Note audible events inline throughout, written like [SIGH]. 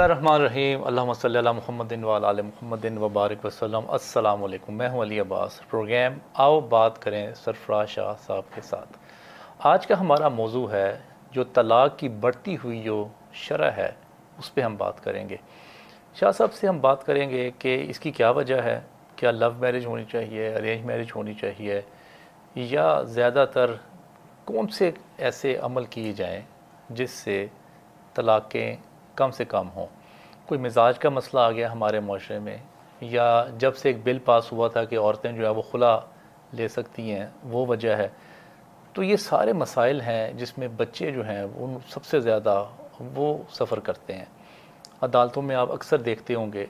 اللہ الرحمن الرحیم اللہ صلی اللہ محمد وعلی محمد وبارک وسلم السلام علیکم میں ہوں علی عباس پروگرام آؤ بات کریں سرفراز شاہ صاحب کے ساتھ آج کا ہمارا موضوع ہے جو طلاق کی بڑھتی ہوئی جو شرح ہے اس پہ ہم بات کریں گے شاہ صاحب سے ہم بات کریں گے کہ اس کی کیا وجہ ہے کیا لو میرج ہونی چاہیے ارینج میرج ہونی چاہیے یا زیادہ تر کون سے ایسے عمل کیے جائیں جس سے طلاقیں کم سے کم ہوں۔ کوئی مزاج کا مسئلہ آ گیا ہمارے معاشرے میں، یا جب سے ایک بل پاس ہوا تھا کہ عورتیں جو ہے وہ خلا لے سکتی ہیں، وہ وجہ ہے۔ تو یہ سارے مسائل ہیں جس میں بچے جو ہیں، ان سب سے زیادہ وہ سفر کرتے ہیں۔ عدالتوں میں آپ اکثر دیکھتے ہوں گے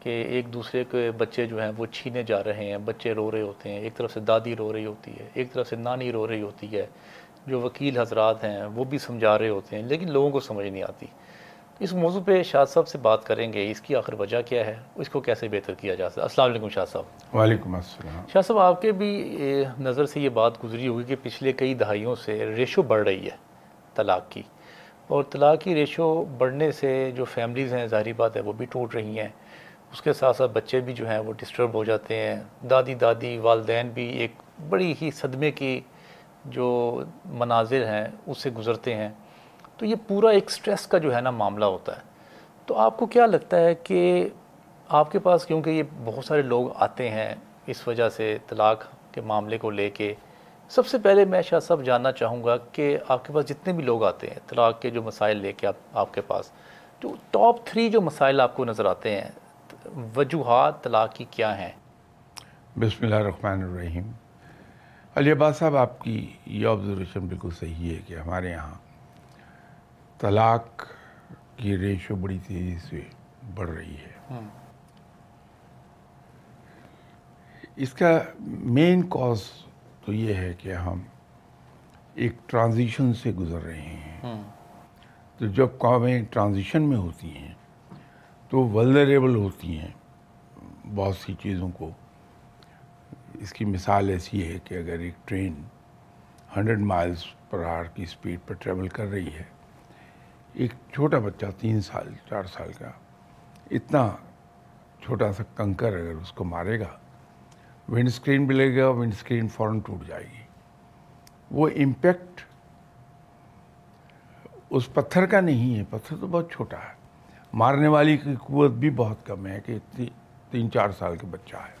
کہ ایک دوسرے کے بچے جو ہیں وہ چھینے جا رہے ہیں، بچے رو رہے ہوتے ہیں۔ ایک طرف سے دادی رو رہی ہوتی ہے، ایک طرف سے نانی رو رہی ہوتی ہے۔ جو وکیل حضرات ہیں، وہ بھی سمجھا رہے ہوتے ہیں، لیکن لوگوں کو سمجھ نہیں آتی۔ اس موضوع پہ شاہ صاحب سے بات کریں گے۔ اس کی آخر وجہ کیا ہے؟ اس کو کیسے بہتر کیا جا سکتا السلام علیکم شاہ صاحب۔ وعلیکم السلام۔ شاہ صاحب آپ کے بھی نظر سے یہ بات گزری ہوگی کہ پچھلے کئی دہائیوں سے ریشو بڑھ رہی ہے طلاق کی۔ اور طلاق کی ریشو بڑھنے سے جو فیملیز ہیں ظاہری بات ہے وہ بھی ٹوٹ رہی ہیں۔ اس کے ساتھ ساتھ بچے بھی جو ہیں وہ ڈسٹرب ہو جاتے ہیں۔ دادی دادی والدین بھی ایک بڑی ہی صدمے کی جو مناظر ہیں اس سے گزرتے ہیں۔ تو یہ پورا ایک سٹریس کا جو ہے نا معاملہ ہوتا ہے۔ تو آپ کو کیا لگتا ہے کہ آپ کے پاس کیونکہ یہ بہت سارے لوگ آتے ہیں اس وجہ سے طلاق کے معاملے کو لے کے، سب سے پہلے میں شاہ صاحب جاننا چاہوں گا کہ آپ کے پاس جتنے بھی لوگ آتے ہیں، طلاق کے جو مسائل لے کے آپ آپ کے پاس جو ٹاپ تھری جو مسائل آپ کو نظر آتے ہیں، وجوہات طلاق کی کیا ہیں؟ بسم اللہ الرحمن الرحیم۔ علی عباس صاحب، آپ کی یہ آبزرویشن بالکل صحیح ہے کہ ہمارے یہاں طلاق کی ریشو بڑی تیزی سے بڑھ رہی ہے۔ اس کا مین کاز تو یہ ہے کہ ہم ایک ٹرانزیشن سے گزر رہے ہیں۔ تو جب قومیں ٹرانزیشن میں ہوتی ہیں تو ولنریبل ہوتی ہیں بہت سی چیزوں کو۔ اس کی مثال ایسی ہے کہ اگر ایک train hundred miles per hour کی اسپیڈ پر ٹریول کر رہی ہے ایک چھوٹا بچہ تین سال، چار سال کا، اتنا چھوٹا سا کنکر اگر اس کو مارے گا ونڈ اسکرین بھی لگے گا ونڈ اسکرین فوراً ٹوٹ جائے گی۔ وہ امپیکٹ اس پتھر کا نہیں ہے، پتھر تو بہت چھوٹا ہے۔ مارنے والی کی قوت بھی بہت کم ہے کہ تین، چار سال کے بچہ ہے۔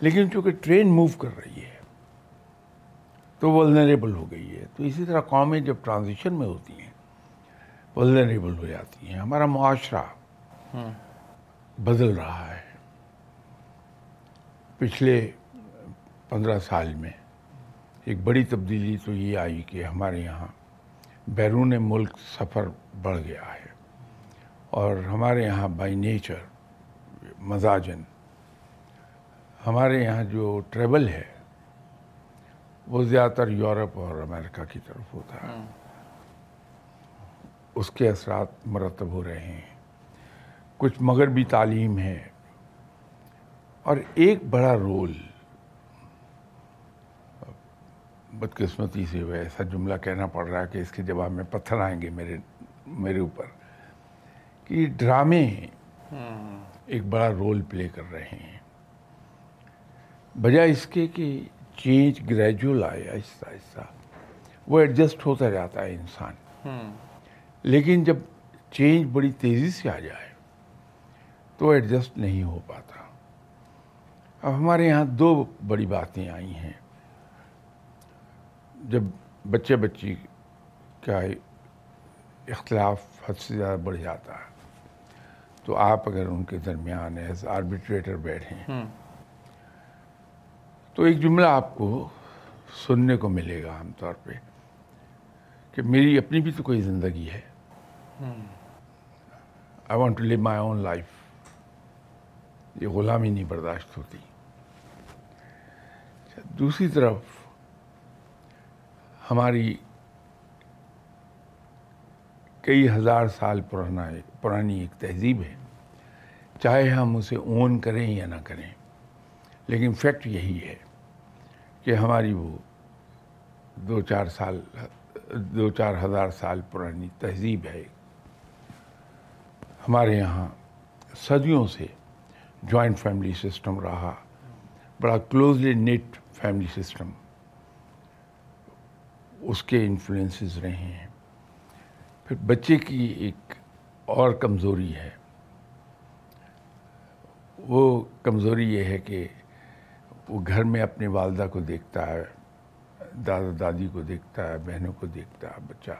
لیکن چونکہ ٹرین موو کر رہی ہے، تو ولنریبل ہو گئی ہے۔ تو اسی طرح قومیں جب ٹرانزیشن میں ہوتی ہیں ولنریبل ہو جاتی ہیں۔ ہمارا معاشرہ بدل رہا ہے۔ پچھلے پندرہ سال میں ایک بڑی تبدیلی تو یہ آئی کہ ہمارے یہاں بیرون ملک سفر بڑھ گیا ہے اور ہمارے یہاں بائی نیچر مزاجن ہمارے یہاں جو ٹریول ہے وہ زیادہ تر یورپ اور امریکہ کی طرف ہوتا ہے۔ اس کے اثرات مرتب ہو رہے ہیں۔ کچھ مغربی تعلیم ہے۔ اور ایک بڑا رول بدقسمتی سے وہ ایسا جملہ کہنا پڑ رہا ہے کہ اس کے جواب میں پتھر آئیں گے میرے میرے اوپر کہ ڈرامے ایک بڑا رول پلے کر رہے ہیں۔ بجائے اس کے کہ چینج گریجول آئے، آہستہ آہستہ۔ وہ ایڈجسٹ ہوتا جاتا ہے انسان۔ لیکن جب چینج بڑی تیزی سے آ جائے تو ایڈجسٹ نہیں ہو پاتا۔ اب ہمارے یہاں دو بڑی باتیں آئی ہیں۔ جب بچے بچی کا اختلاف حد سے زیادہ بڑھ جاتا ہے تو آپ اگر ان کے درمیان ایز آربیٹریٹر بیٹھیں۔ تو ایک جملہ آپ کو سننے کو ملے گا عام طور پہ کہ میری اپنی بھی تو کوئی زندگی ہے۔ I want to live my own life یہ غلامی نہیں برداشت ہوتی۔ دوسری طرف ہماری کئی ہزار سال پرانا پرانی ایک تہذیب ہے۔ چاہے ہم اسے اون کریں یا نہ کریں، لیکن فیکٹ یہی ہے کہ ہماری وہ دو چار سال، دو چار ہزار سال پرانی تہذیب ہے۔ ہمارے یہاں صدیوں سے جوائنٹ فیملی سسٹم رہا، بڑا کلوزلی نیٹ فیملی سسٹم اس کے انفلوئنسز رہے ہیں۔ پھر بچے کی ایک اور کمزوری ہے۔ وہ کمزوری یہ ہے کہ وہ گھر میں اپنی والدہ کو دیکھتا ہے، دادا دادی کو دیکھتا ہے، بہنوں کو دیکھتا ہے، بچہ۔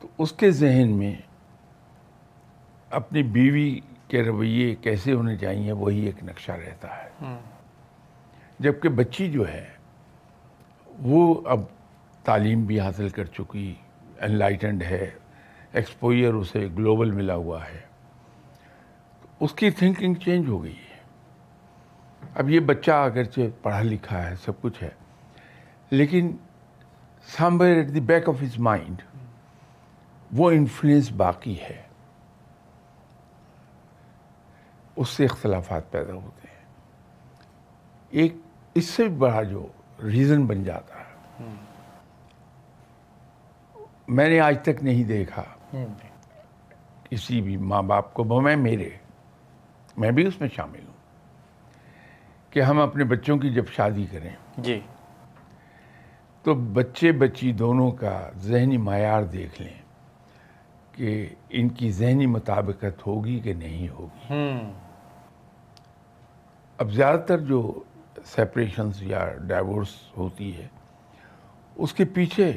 تو اس کے ذہن میں اپنی بیوی کے رویے کیسے ہونے چاہیے وہی ایک نقشہ رہتا ہے۔ جبکہ بچی جو ہے وہ اب تعلیم بھی حاصل کر چکی انلائٹنڈ ہے ایکسپوئر اسے گلوبل ملا ہوا ہے۔ اس کی تھنکنگ چینج ہو گئی ہے۔ اب یہ بچہ اگرچہ پڑھا لکھا ہے سب کچھ ہے لیکن somewhere at the back of his mind وہ انفلوئنس باقی ہے۔ اس سے اختلافات پیدا ہوتے ہیں۔ ایک اس سے بڑا جو ریزن بن جاتا ہے۔ میں نے آج تک نہیں دیکھا کسی بھی ماں باپ کو میں میرے میں بھی اس میں شامل ہوں کہ ہم اپنے بچوں کی جب شادی کریں۔ جی۔ تو بچے بچی دونوں کا ذہنی معیار دیکھ لیں کہ ان کی ذہنی مطابقت ہوگی کہ نہیں ہوگی۔ اب زیادہ تر جو سیپریشنز یا ڈائیورس ہوتی ہے اس کے پیچھے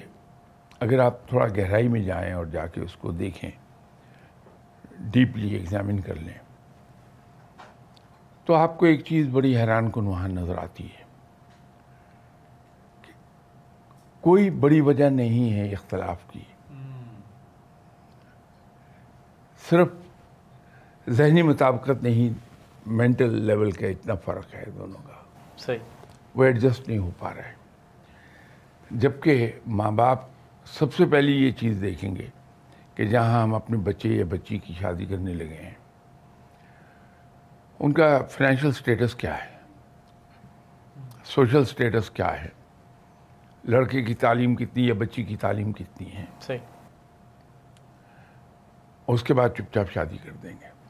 اگر آپ تھوڑا گہرائی میں جائیں اور جا کے اس کو دیکھیں ڈیپلی ایگزامن کر لیں تو آپ کو ایک چیز بڑی حیران کن وہاں نظر آتی ہے کوئی بڑی وجہ نہیں ہے اختلاف کی۔ صرف ذہنی مطابقت نہیں مینٹل لیول کا اتنا فرق ہے دونوں کا صحیح وہ ایڈجسٹ نہیں ہو پا رہا ہے جبکہ ماں باپ سب سے پہلی یہ چیز دیکھیں گے کہ جہاں ہم اپنے بچے یا بچی کی شادی کرنے لگے ہیں ان کا فائنینشیل سٹیٹس کیا ہے سوشل سٹیٹس کیا ہے لڑکے کی تعلیم کتنی یا بچی کی تعلیم کتنی ہے صحیح اس کے بعد چپ چاپ شادی کر دیں گے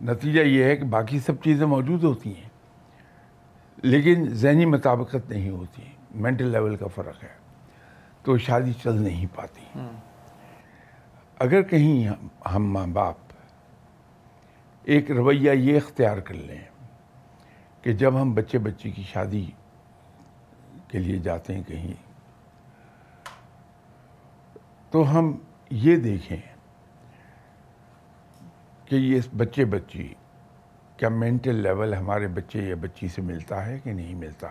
نتیجہ یہ ہے کہ باقی سب چیزیں موجود ہوتی ہیں لیکن ذہنی مطابقت نہیں ہوتی مینٹل لیول کا فرق ہے تو شادی چل نہیں پاتی۔ اگر کہیں ہم ماں باپ ایک رویہ یہ اختیار کر لیں کہ جب ہم بچے بچی کی شادی کے لیے جاتے ہیں کہیں تو ہم یہ دیکھیں کہ یہ بچے بچی کیا مینٹل لیول ہمارے بچے یا بچی سے ملتا ہے کہ نہیں ملتا؟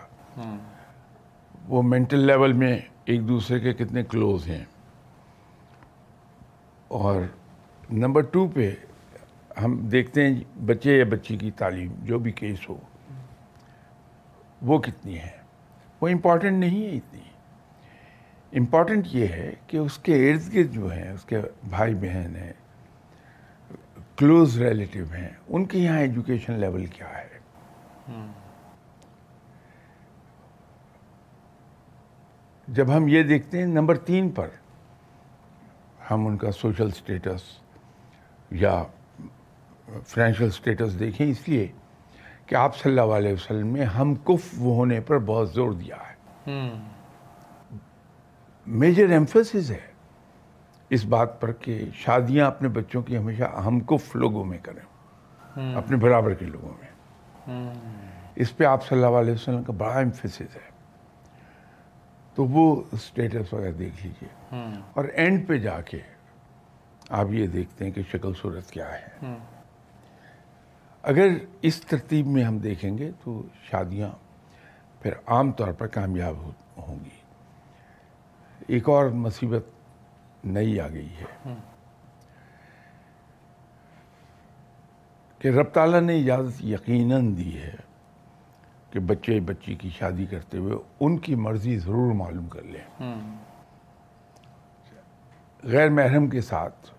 وہ مینٹل لیول میں ایک دوسرے کے کتنے کلوز ہیں۔ اور نمبر ٹو پہ ہم دیکھتے ہیں بچے یا بچی کی تعلیم جو بھی کیس ہو وہ کتنی ہے؟ وہ امپورٹنٹ نہیں ہے اتنی۔ امپورٹنٹ یہ ہے کہ اس کے ارد گرد جو ہیں اس کے بھائی بہن ہیں کلوز ریلیٹیو ہیں ان کے یہاں ایجوکیشن لیول کیا ہے؟ جب ہم یہ دیکھتے ہیں نمبر تین پر ہم ان کا سوشل سٹیٹس یا فائنینشیل سٹیٹس دیکھیں۔ اس لیے کہ آپ صلی اللہ علیہ وسلم نے ہم کف ہونے پر بہت زور دیا ہے۔ میجر ایمفسز ہے۔ اس بات پر کہ شادیاں اپنے بچوں کی ہمیشہ ہم کف لوگوں میں کریں۔ اپنے برابر کے لوگوں میں۔ اس پہ آپ صلی اللہ علیہ وسلم کا بڑا ایمفسز ہے۔ تو وہ سٹیٹس وغیرہ دیکھ لیجیے۔ اور اینڈ پہ جا کے آپ یہ دیکھتے ہیں کہ شکل صورت کیا ہے۔ اگر اس ترتیب میں ہم دیکھیں گے تو شادیاں پھر عام طور پر کامیاب ہوں گی۔ ایک اور مصیبت نئی آ گئی ہے۔ کہ رب تعالیٰ نے اجازت یقیناً دی ہے کہ بچے بچی کی شادی کرتے ہوئے ان کی مرضی ضرور معلوم کر لیں۔ غیر محرم کے ساتھ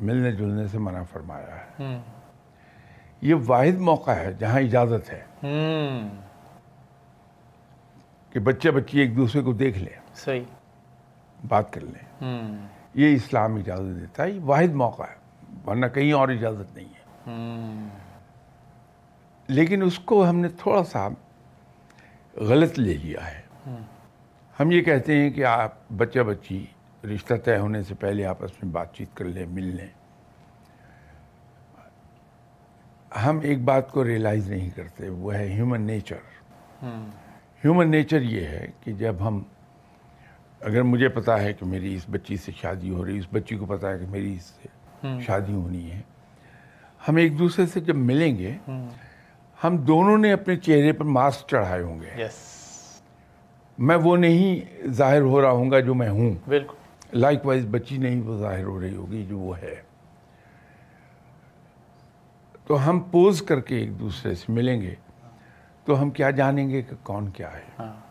ملنے جلنے سے منع فرمایا ہے۔ یہ واحد موقع ہے جہاں اجازت ہے۔ کہ بچے بچی ایک دوسرے کو دیکھ لیں۔ صحیح۔ بات کر لیں۔ یہ اسلام اجازت دیتا ہے یہ واحد موقع ہے ورنہ کہیں اور اجازت نہیں ہے۔ لیکن اس کو ہم نے تھوڑا سا غلط لے لیا ہے۔ ہم یہ کہتے ہیں کہ آپ بچہ بچی رشتہ طے ہونے سے پہلے آپس میں بات چیت کر لیں مل لیں۔ ہم ایک بات کو ریئلائز نہیں کرتے وہ ہے ہیومن نیچر ہیومن نیچر یہ ہے کہ جب ہم اگر مجھے پتا ہے کہ میری اس بچی سے شادی ہو رہی اس بچی کو پتا ہے کہ میری اس سے شادی ہونی ہے۔ ہم ایک دوسرے سے جب ملیں گے ہم دونوں نے اپنے چہرے پر ماسک چڑھائے ہوں گے۔ میں وہ نہیں ظاہر ہو رہا ہوں گا جو میں ہوں۔ بالکل۔ لائک وائز بچی نہیں وہ ظاہر ہو رہی ہوگی جو وہ ہے۔ تو ہم پوز کر کے ایک دوسرے سے ملیں گے۔ تو ہم کیا جانیں گے کہ کون کیا ہے؟ ہاں۔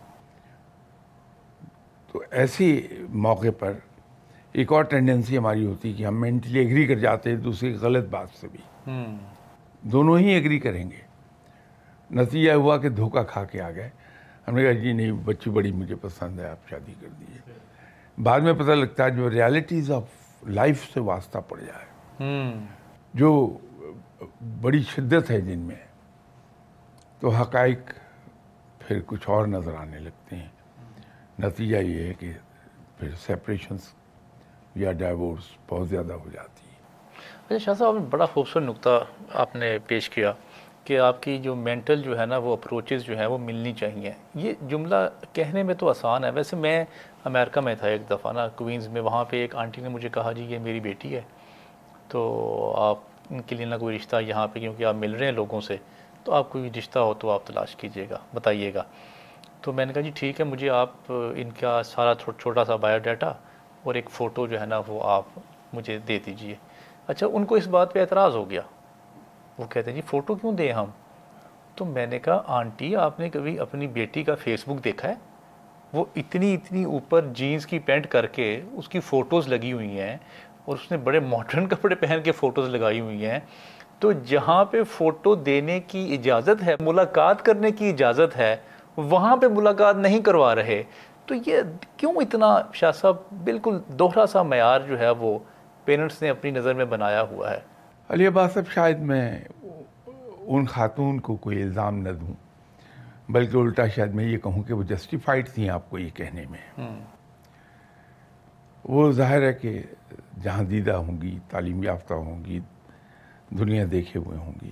تو ایسی موقع پر ایک اور ٹینڈنسی ہماری ہوتی ہے کہ ہم مینٹلی ایگری کر جاتے ہیں دوسری غلط بات سے بھی۔ دونوں ہی ایگری کریں گے۔ نتیجہ ہوا کہ دھوکہ کھا کے آ گئے۔ ہم نے کہا جی نہیں بچی بڑی مجھے پسند ہے آپ شادی کر دیجیے بعد میں پتہ لگتا ہے جو ریالٹیز آف لائف سے واسطہ پڑ جائے۔ جو بڑی شدت ہے جن میں تو حقائق پھر کچھ اور نظر آنے لگتے ہیں۔ نتیجہ یہ ہے کہ پھر سیپریشنس یا ڈائیورس بہت زیادہ ہو جاتی ہے اچھا شاہ صاحب، بڑا خوبصورت نقطہ آپ نے پیش کیا کہ آپ کی جو مینٹل جو ہے نا، وہ اپروچز جو ہیں، وہ ملنی چاہیے۔ یہ جملہ کہنے میں تو آسان ہے۔ ویسے میں امریکہ میں تھا ایک دفعہ نا، کوئنز میں، وہاں پہ ایک آنٹی نے مجھے کہا جی یہ میری بیٹی ہے۔ تو آپ، ان کے لیے نہ کوئی رشتہ یہاں پہ، کیونکہ آپ مل رہے ہیں لوگوں سے، تو آپ کوئی رشتہ ہو تو آپ تلاش کیجیے گا، بتائیے گا۔ تو میں نے کہا جی ٹھیک ہے، مجھے آپ، ان کا سارا چھوٹا سا بایو ڈیٹا اور ایک فوٹو جو ہے نا وہ آپ مجھے دے دیجیے۔ اچھا ان کو اس بات پہ اعتراض ہو گیا۔ وہ کہتے ہیں جی فوٹو کیوں دیں ہم؟ تو میں نے کہا، آنٹی، آپ نے کبھی اپنی بیٹی کا فیس بک دیکھا ہے؟ وہ اتنی اتنی اوپر جینز کی پینٹ کر کے اس کی فوٹوز لگی ہوئی ہیں اور اس نے بڑے ماڈرن [LAUGHS] کپڑے پہن کے فوٹوز لگائی ہوئی ہیں۔ تو جہاں پہ فوٹو دینے کی اجازت ہے، ملاقات کرنے کی اجازت ہے وہاں پہ ملاقات نہیں کروا رہے۔ تو یہ کیوں اتنا شاہ صاحب بالکل دوہرا سا معیار جو ہے وہ پیرنٹس نے اپنی نظر میں بنایا ہوا ہے؟ علی عباس صاحب شاید میں ان خاتون کو کوئی الزام نہ دوں بلکہ الٹا شاید میں یہ کہوں کہ وہ جسٹیفائڈ تھیں آپ کو یہ کہنے میں۔ وہ ظاہر ہے کہ جہاں دیدہ ہوں گی تعلیم یافتہ ہوں گی دنیا دیکھے ہوئے ہوں گی۔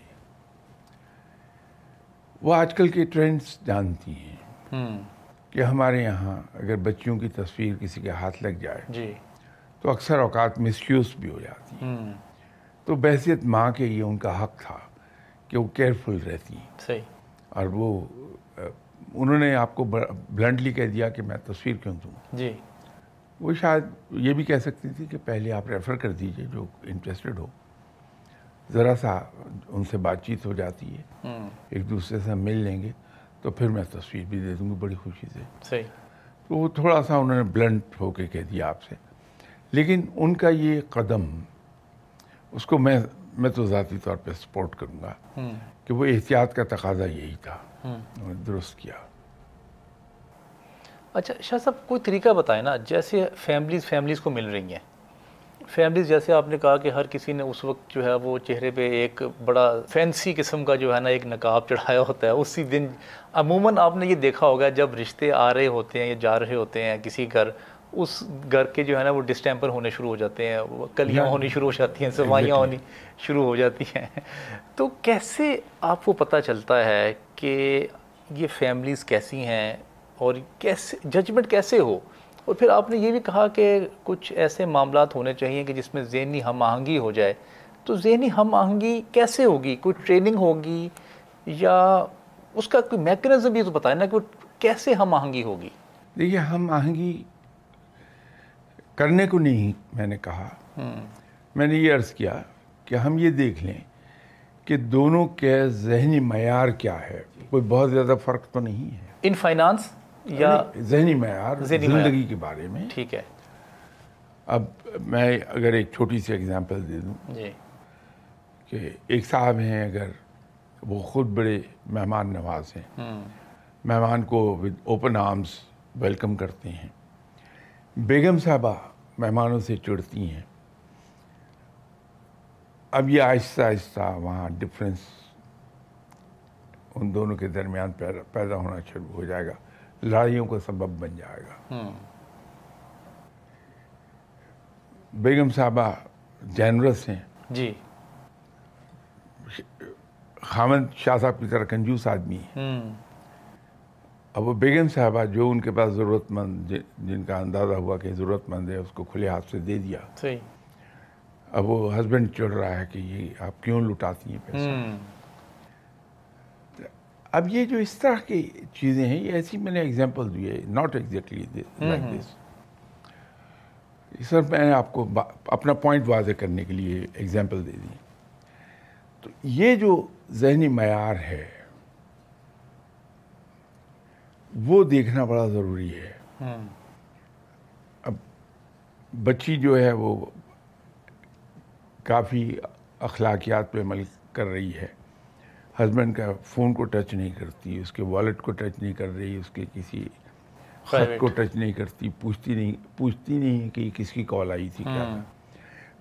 وہ آج کل کے ٹرینڈز جانتی ہیں کہ ہمارے یہاں اگر بچیوں کی تصویر کسی کے ہاتھ لگ جائے جی۔ تو اکثر اوقات مس یوز بھی ہو جاتی ہیں۔ تو بحثیت ماں کے یہ ان کا حق تھا کہ وہ کیئرفل رہتی ہیں۔ صحیح۔ اور وہ انہوں نے آپ کو بلنٹلی کہہ دیا کہ میں تصویر کیوں دوں؟ جی۔ وہ شاید یہ بھی کہہ سکتی تھی کہ پہلے آپ ریفر کر دیجیے جو انٹرسٹڈ ہو۔ ذرا سا ان سے بات چیت ہو جاتی ہے۔ ایک دوسرے سے مل لیں گے تو پھر میں تصویر بھی دے دوں گی بڑی خوشی سے۔ صحیح۔ تو وہ تھوڑا سا انہوں نے بلنٹ ہو کے کہہ دیا آپ سے۔ لیکن ان کا یہ قدم اس کو میں میں تو ذاتی طور پہ سپورٹ کروں گا کہ وہ احتیاط کا تقاضا یہی تھا۔ درست کیا۔ اچھا شاہ صاحب کوئی طریقہ بتائیں نا جیسے فیملیز فیملیز کو مل رہی ہیں۔ فیملیز جیسے آپ نے کہا کہ ہر کسی نے اس وقت جو ہے وہ چہرے پہ ایک بڑا فینسی قسم کا جو ہے نا ایک نقاب چڑھایا ہوتا ہے اسی دن عموماً آپ نے یہ دیکھا ہوگا جب رشتے آ رہے ہوتے ہیں یا جا رہے ہوتے ہیں کسی گھر اس گھر کے جو ہے نا وہ ڈسٹیمپر ہونے شروع ہو جاتے ہیں کلیاں ہونی شروع ہو جاتی ہیں صفائیاں ہونی شروع ہو جاتی ہیں۔ تو کیسے آپ کو پتہ چلتا ہے کہ یہ فیملیز کیسی ہیں اور کیسے ججمنٹ کیسے ہو؟ اور پھر آپ نے یہ بھی کہا کہ کچھ ایسے معاملات ہونے چاہیے کہ جس میں ذہنی ہم آہنگی ہو جائے۔ تو ذہنی ہم آہنگی کیسے ہوگی؟ کوئی ٹریننگ ہوگی یا اس کا کوئی میکنزم بھی تو بتائیں نا کہ کیسے ہم آہنگی ہوگی؟ دیکھیے ہم آہنگی کرنے کو نہیں میں نے کہا۔ میں نے یہ عرض کیا کہ ہم یہ دیکھ لیں کہ دونوں کے ذہنی معیار کیا ہے۔ کوئی بہت زیادہ فرق تو نہیں ہے۔ ان فائنانس یا ذہنی معیار زندگی کے بارے میں۔ ٹھیک ہے۔ اب میں اگر ایک چھوٹی سی اگزامپل دے دوں جی۔ کہ ایک صاحب ہیں اگر وہ خود بڑے مہمان نواز ہیں۔ مہمان کو ود اوپن آرمز ویلکم کرتے ہیں۔ بیگم صاحبہ مہمانوں سے چڑھتی ہیں۔ اب یہ آہستہ آہستہ وہاں ڈفرینس ان دونوں کے درمیان پیدا ہونا شروع ہو جائے گا۔ لڑائیوں کا سبب بن جائے گا۔ بیگم صاحبہ جینورس ہیں جی۔ خامد شاہ صاحب کی طرح کنجوس آدمی ہے اب وہ بیگم صاحبہ جو ان کے پاس ضرورت مند جن کا اندازہ ہوا کہ ضرورت مند ہے اس کو کھلے ہاتھ سے دے دیا۔ صحیح۔ اب وہ ہسبینڈ چڑھ رہا ہے کہ یہ آپ کیوں لٹاتی ہیں پیسہ؟ اب یہ جو اس طرح کی چیزیں ہیں یہ ایسی میں نے ایگزامپل دی ہے not exactly like this sir میں نے آپ کو اپنا پوائنٹ واضح کرنے کے لیے ایگزامپل دے دی۔ تو یہ جو ذہنی معیار ہے وہ دیکھنا بڑا ضروری ہے۔ اب بچی جو ہے وہ کافی اخلاقیات پہ عمل کر رہی ہے۔ ہسبینڈ کا فون کو ٹچ نہیں کرتی اس کے والٹ کو ٹچ نہیں کر رہی اس کے کسی خط کو ٹچ نہیں کرتی پوچھتی نہیں پوچھتی نہیں کہ کس کی کال آئی تھی کیا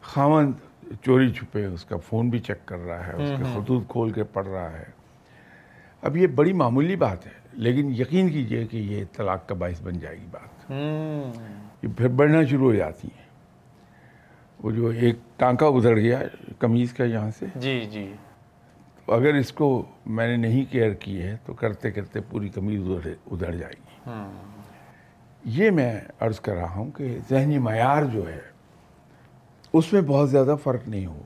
خامن چوری چھپے اس کا فون بھی چیک کر رہا ہے اس کے خطوط کھول کے پڑھ رہا ہے۔ اب یہ بڑی معمولی بات ہے لیکن یقین کیجیے کہ یہ طلاق کا باعث بن جائے گی بات۔ یہ پھر بڑھنا شروع ہو جاتی ہیں۔ وہ جو ایک ٹانکا ادھر گیا کمیز کا یہاں سے۔ جی جی۔ اگر اس کو میں نے نہیں کیئر کی ہے تو کرتے کرتے پوری کمیز ادھر جائے گی۔ یہ میں عرض کر رہا ہوں کہ ذہنی معیار جو ہے اس میں بہت زیادہ فرق نہیں ہو۔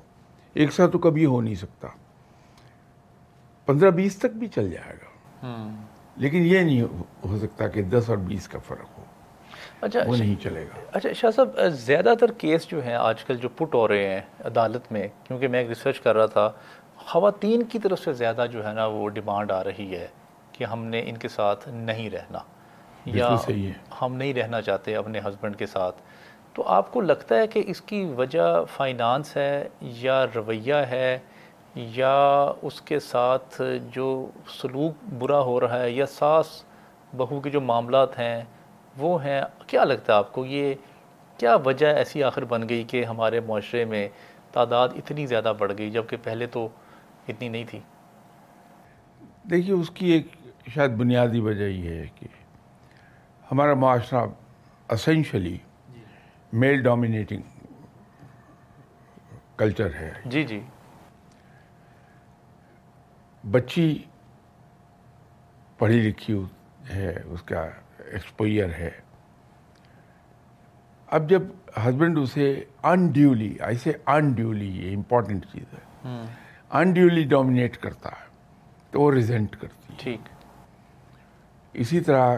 ایک ساتھ تو کبھی ہو نہیں سکتا۔ پندرہ بیس تک بھی چل جائے گا۔ لیکن یہ نہیں ہو سکتا کہ دس اور بیس کا فرق ہو۔ اچھا وہ نہیں چلے گا۔ اچھا شاہ صاحب زیادہ تر کیس جو ہیں آج کل جو پٹ ہو رہے ہیں عدالت میں کیونکہ میں ایک ریسرچ کر رہا تھا خواتین کی طرف سے زیادہ جو ہے نا وہ ڈیمانڈ آ رہی ہے کہ ہم نے ان کے ساتھ نہیں رہنا یا ہم نہیں رہنا چاہتے اپنے ہسبینڈ کے ساتھ۔ تو آپ کو لگتا ہے کہ اس کی وجہ فائنانس ہے یا رویہ ہے یا اس کے ساتھ جو سلوک برا ہو رہا ہے یا ساس بہو کے جو معاملات ہیں وہ ہیں؟ کیا لگتا ہے آپ کو؟ یہ کیا وجہ ایسی آخر بن گئی کہ ہمارے معاشرے میں تعداد اتنی زیادہ بڑھ گئی جبکہ پہلے تو اتنی نہیں تھی۔ دیکھیے اس کی ایک شاید بنیادی وجہ یہ ہے کہ ہمارا معاشرہ اسینشلی میل ڈومینیٹنگ کلچر ہے۔ جی جی۔ بچی پڑھی لکھی ہے اس کا ایکسپوئر ہے۔ اب جب ہسبینڈ اسے انڈیولی ایسے انڈیولی یہ امپورٹنٹ چیز ہے۔ انڈیولی ڈومینیٹ کرتا ہے تو وہ ریزنٹ کرتی ٹھیک۔ اسی طرح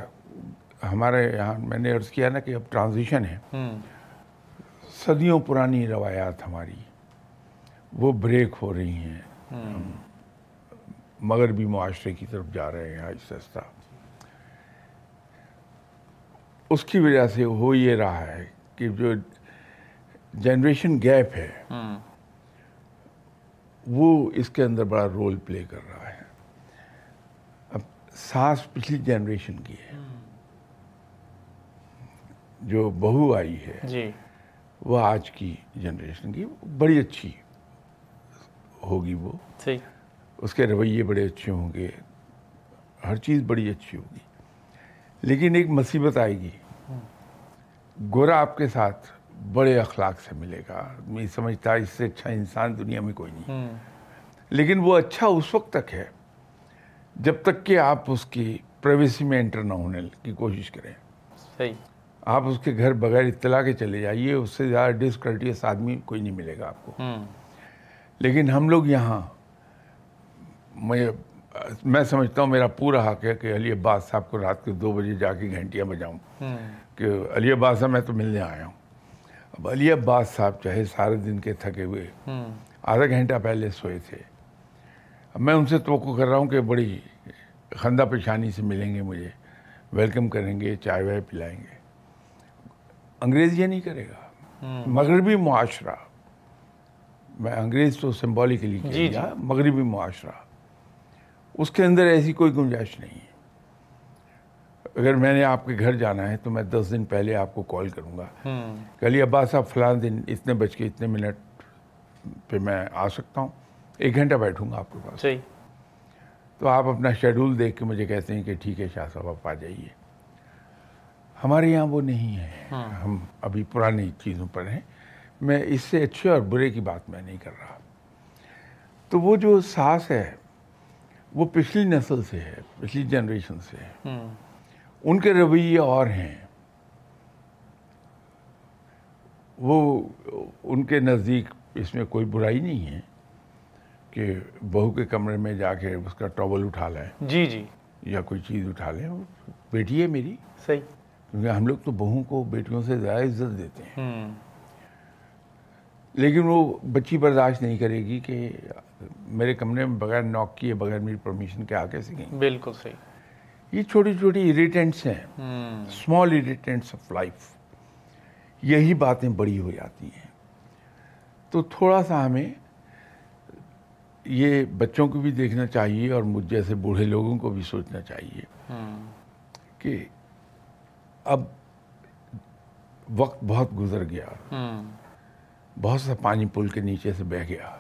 ہمارے یہاں میں نے عرض کیا نا کہ اب ٹرانزیشن ہے۔ صدیوں پرانی روایات ہماری وہ بریک ہو رہی ہیں۔ مغربی معاشرے کی طرف جا رہے ہیں آہستہ آہستہ۔ اس کی وجہ سے ہو یہ رہا ہے کہ جو جنریشن گیپ ہے وہ اس کے اندر بڑا رول پلے کر رہا ہے۔ اب سانس پچھلی جنریشن کی ہے۔ جو بہو آئی ہے جی۔ وہ آج کی جنریشن کی بڑی اچھی ہوگی وہ۔ اس کے رویے بڑے اچھے ہوں گے۔ ہر چیز بڑی اچھی ہوگی۔ لیکن ایک مصیبت آئے گی۔ گورا آپ کے ساتھ بڑے اخلاق سے ملے گا۔ میں سمجھتا اس سے اچھا انسان دنیا میں کوئی نہیں۔ لیکن وہ اچھا اس وقت تک ہے جب تک کہ آپ اس کی پرائیویسی میں انٹر نہ ہونے کی کوشش کریں۔ صحیح۔ آپ اس کے گھر بغیر اطلاع کے چلے جائیے اس سے زیادہ ڈسکرٹیس آدمی کوئی نہیں ملے گا آپ کو۔ لیکن ہم لوگ یہاں میں سمجھتا ہوں میرا پورا حق ہے کہ علی عباس صاحب کو رات کے دو بجے جا کے گھنٹیاں بجاؤں۔ کہ علی عباس صاحب میں تو ملنے آیا ہوں۔ اب علی عباس صاحب چاہے سارے دن کے تھکے ہوئے آدھا گھنٹہ پہلے سوئے تھے۔ اب میں ان سے توقع کر رہا ہوں کہ بڑی خندہ پیشانی سے ملیں گے مجھے ویلکم کریں گے چائے وائے پلائیں گے۔ انگریز یہ نہیں کرے گا۔ مغربی معاشرہ۔ میں انگریز تو سمبولیکلی جی جی۔ مغربی معاشرہ۔ اس کے اندر ایسی کوئی گنجائش نہیں ہے۔ اگر میں نے آپ کے گھر جانا ہے تو میں دس دن پہلے آپ کو کال کروں گا۔ کہ علی عباس صاحب فلاں دن اتنے بج کے اتنے منٹ پہ میں آ سکتا ہوں۔ ایک گھنٹہ بیٹھوں گا آپ کے پاس۔ صحیح۔ تو آپ اپنا شیڈول دیکھ کے مجھے کہتے ہیں کہ ٹھیک ہے شاہ صاحب آپ آ جائیے۔ ہمارے یہاں وہ نہیں ہے۔ ہم ابھی پرانی چیزوں پر ہیں۔ میں اس سے اچھے اور برے کی بات میں نہیں کر رہا۔ تو وہ جو ساس ہے وہ پچھلی نسل سے ہے پچھلی جنریشن سے ہے۔ ہوں ان کے رویے اور ہیں۔ وہ ان کے نزدیک اس میں کوئی برائی نہیں ہے کہ بہو کے کمرے میں جا کے اس کا ٹاول اٹھا لیں۔ جی جی۔ یا کوئی چیز اٹھا لیں۔ بیٹی ہے میری۔ صحیح۔ کیونکہ ہم لوگ تو بہو کو بیٹیوں سے زیادہ عزت دیتے ہیں۔ لیکن وہ بچی برداشت نہیں کرے گی کہ میرے کمرے میں بغیر ناک کیے بغیر میری پرمیشن کے آ کیسے گئیں۔ بالکل صحیح۔ یہ چھوٹی چھوٹی اریٹنٹس ہیں. اسمال اریٹنٹس آف لائف یہی باتیں بڑی ہو جاتی ہیں۔ تو تھوڑا سا ہمیں یہ بچوں کو بھی دیکھنا چاہیے اور مجھ جیسے بوڑھے لوگوں کو بھی سوچنا چاہیے کہ اب وقت بہت گزر گیا۔ بہت سا پانی پل کے نیچے سے بہہ گیا۔